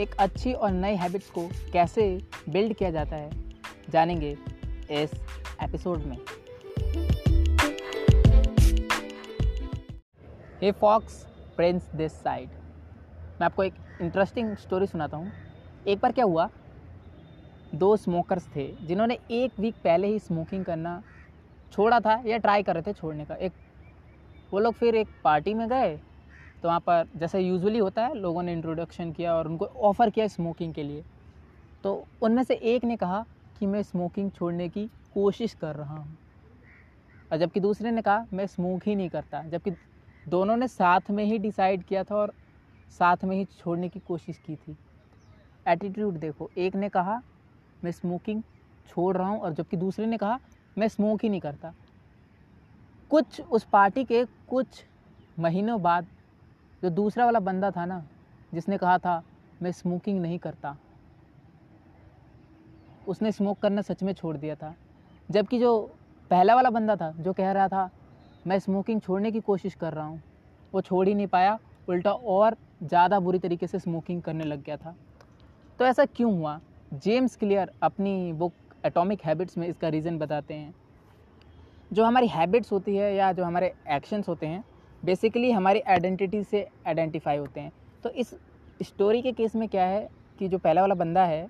एक अच्छी और नई हैबिट्स को कैसे बिल्ड किया जाता है, जानेंगे इस एपिसोड में। Hey folks Prince this side मैं आपको एक इंटरेस्टिंग स्टोरी सुनाता हूँ। एक बार क्या हुआ? दो स्मोकर्स थे, जिन्होंने एक वीक पहले ही स्मोकिंग करना छोड़ा था या ट्राई कर रहे थे छोड़ने का। एक, वो लोग फिर एक पार्टी में गए तो वहाँ पर जैसे यूजुअली होता है, लोगों ने इंट्रोडक्शन किया और उनको ऑफ़र किया स्मोकिंग के लिए। तो उनमें से एक ने कहा कि मैं स्मोकिंग छोड़ने की कोशिश कर रहा हूँ। और जबकि दूसरे ने कहा, मैं स्मोक ही नहीं करता। जबकि दोनों ने साथ में ही डिसाइड किया था और साथ में ही छोड़ने की कोशिश की थी। एटीट्यूड देखो, एक ने कहा, मैं स्मोकिंग छोड़ रहा हूँ और जबकि दूसरे ने कहा, मैं स्मोक ही नहीं करता। कुछ उस पार्टी के कुछ महीनों बाद जो दूसरा वाला बंदा था ना, जिसने कहा था, मैं स्मोकिंग नहीं करता। उसने स्मोक करना सच में छोड़ दिया था। जबकि जो पहला वाला बंदा था, जो कह रहा था, मैं स्मोकिंग छोड़ने की कोशिश कर रहा हूँ। वो छोड़ ही नहीं पाया। उल्टा और ज़्यादा बुरी तरीके से स्मोकिंग करने लग गया था। तो ऐसा क्यों हुआ? जेम्स क्लियर अपनी बुक एटॉमिक हैबिट्स में इसका रीज़न बताते हैं। जो हमारी हैबिट्स होती है या जो हमारे एक्शंस होते हैं बेसिकली हमारी आइडेंटिटी से आइडेंटिफाई होते हैं। तो इस स्टोरी के केस में क्या है कि जो पहला वाला बंदा है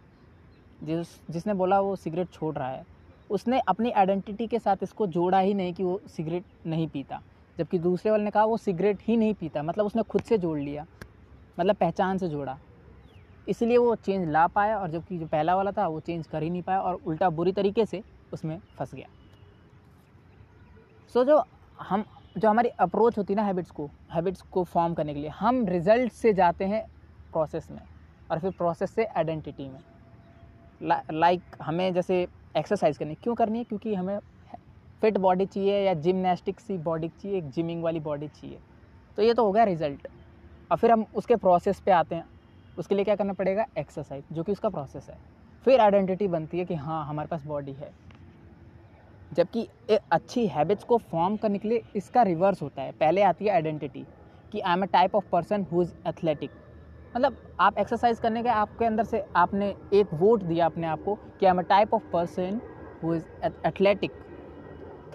जिस जिसने बोला वो सिगरेट छोड़ रहा है उसने अपनी आइडेंटिटी के साथ इसको जोड़ा ही नहीं कि वो सिगरेट नहीं पीता। जबकि दूसरे वाले ने कहा वो सिगरेट ही नहीं पीता मतलब उसने खुद से जोड़ लिया मतलब पहचान से जोड़ा। इसलिए वो चेंज ला पाया और जबकि जो पहला वाला था वो चेंज कर ही नहीं पाया और उल्टा बुरी तरीके से उसमें फंस गया। सो so, जो हम जो हमारी अप्रोच होती है ना हैबिट्स को हैबिट्स को फॉर्म करने के लिए हम रिज़ल्ट से जाते हैं प्रोसेस में और फिर प्रोसेस से आइडेंटिटी में। लाइक like, हमें जैसे एक्सरसाइज करनी क्यों करनी है? क्योंकि हमें फिट बॉडी चाहिए या जिमनास्टिक सी बॉडी चाहिए एक जिमिंग वाली बॉडी चाहिए। तो ये तो हो गया रिज़ल्ट और फिर हम उसके प्रोसेस पे आते हैं। उसके लिए क्या करना पड़ेगा? एक्सरसाइज जो कि उसका प्रोसेस है। फिर आइडेंटिटी बनती है कि हाँ हमारे पास बॉडी है। जबकि अच्छी हैबिट्स को फॉर्म करने के लिए इसका रिवर्स होता है। पहले आती है आइडेंटिटी कि I am a type of person who is athletic मतलब आप एक्सरसाइज करने के आपके अंदर से आपने एक वोट दिया अपने आप को कि I am a type of person who is athletic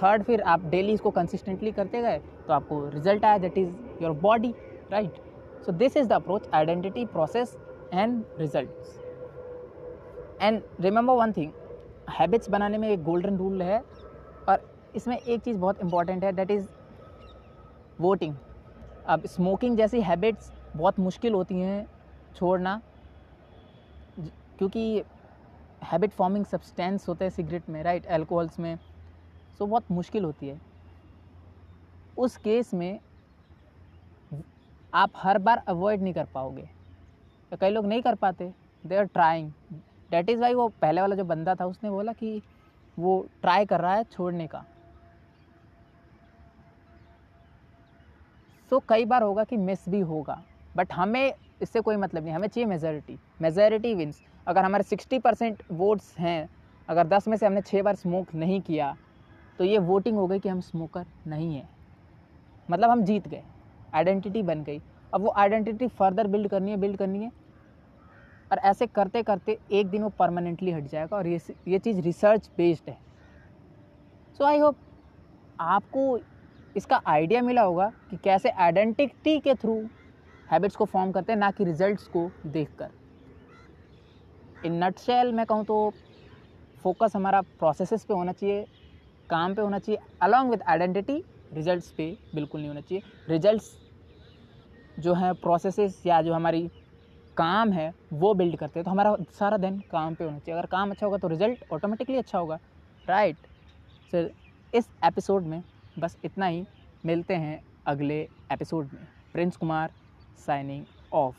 third फिर आप डेली इसको कंसिस्टेंटली करते गए तो आपको रिज़ल्ट आया that is your body right so this is the approach identity process and result and remember one thing habits बनाने में एक गोल्डन रूल है और इसमें एक चीज़ बहुत इंपॉर्टेंट है दैट इज़ वोटिंग अब स्मोकिंग जैसी हैबिट्स बहुत मुश्किल होती हैं छोड़ना, क्योंकि हैबिट फॉर्मिंग सब्सटेंस होते हैं सिगरेट में राइट एल्कोहल्स में सो बहुत मुश्किल होती है। उस केस में आप हर बार अवॉइड नहीं कर पाओगे। तो कई लोग नहीं कर पाते they are trying that is why वो पहले वाला जो बंदा था, उसने बोला कि वो ट्राई कर रहा है छोड़ने का। सो so, कई बार होगा कि मिस भी होगा बट हमें इससे कोई मतलब नहीं हमें चाहिए मेजोरिटी मेजोरिटी विंस अगर हमारे सिक्सटी परसेंट वोट्स हैं अगर दस में से हमने छः बार स्मोक नहीं किया तो ये वोटिंग हो गई कि हम स्मोकर नहीं हैं। मतलब हम जीत गए। आइडेंटिटी बन गई। अब वो आइडेंटिटी फर्दर बिल्ड करनी है बिल्ड करनी है। और ऐसे करते करते एक दिन वो परमानेंटली हट जाएगा और ये ये चीज़ रिसर्च बेस्ड है। सो आई होप आपको इसका आइडिया मिला होगा कि कैसे आइडेंटिटी के थ्रू हैबिट्स को फॉर्म करते हैं, ना कि रिजल्ट्स को देखकर। इन नटशेल मैं कहूँ तो फोकस हमारा प्रोसेसेस पे होना चाहिए, काम पे होना चाहिए अलॉन्ग विद आइडेंटिटी रिजल्ट्स पे बिल्कुल नहीं होना चाहिए। रिजल्ट्स जो हैं प्रोसेसेस या जो हमारी काम है, वो बिल्ड करते हैं। तो हमारा सारा दिन काम पे होना चाहिए। अगर काम अच्छा होगा तो रिज़ल्ट ऑटोमेटिकली अच्छा होगा। राइट सर इस एपिसोड में बस इतना ही। मिलते हैं अगले एपिसोड में। Prince Kumar signing of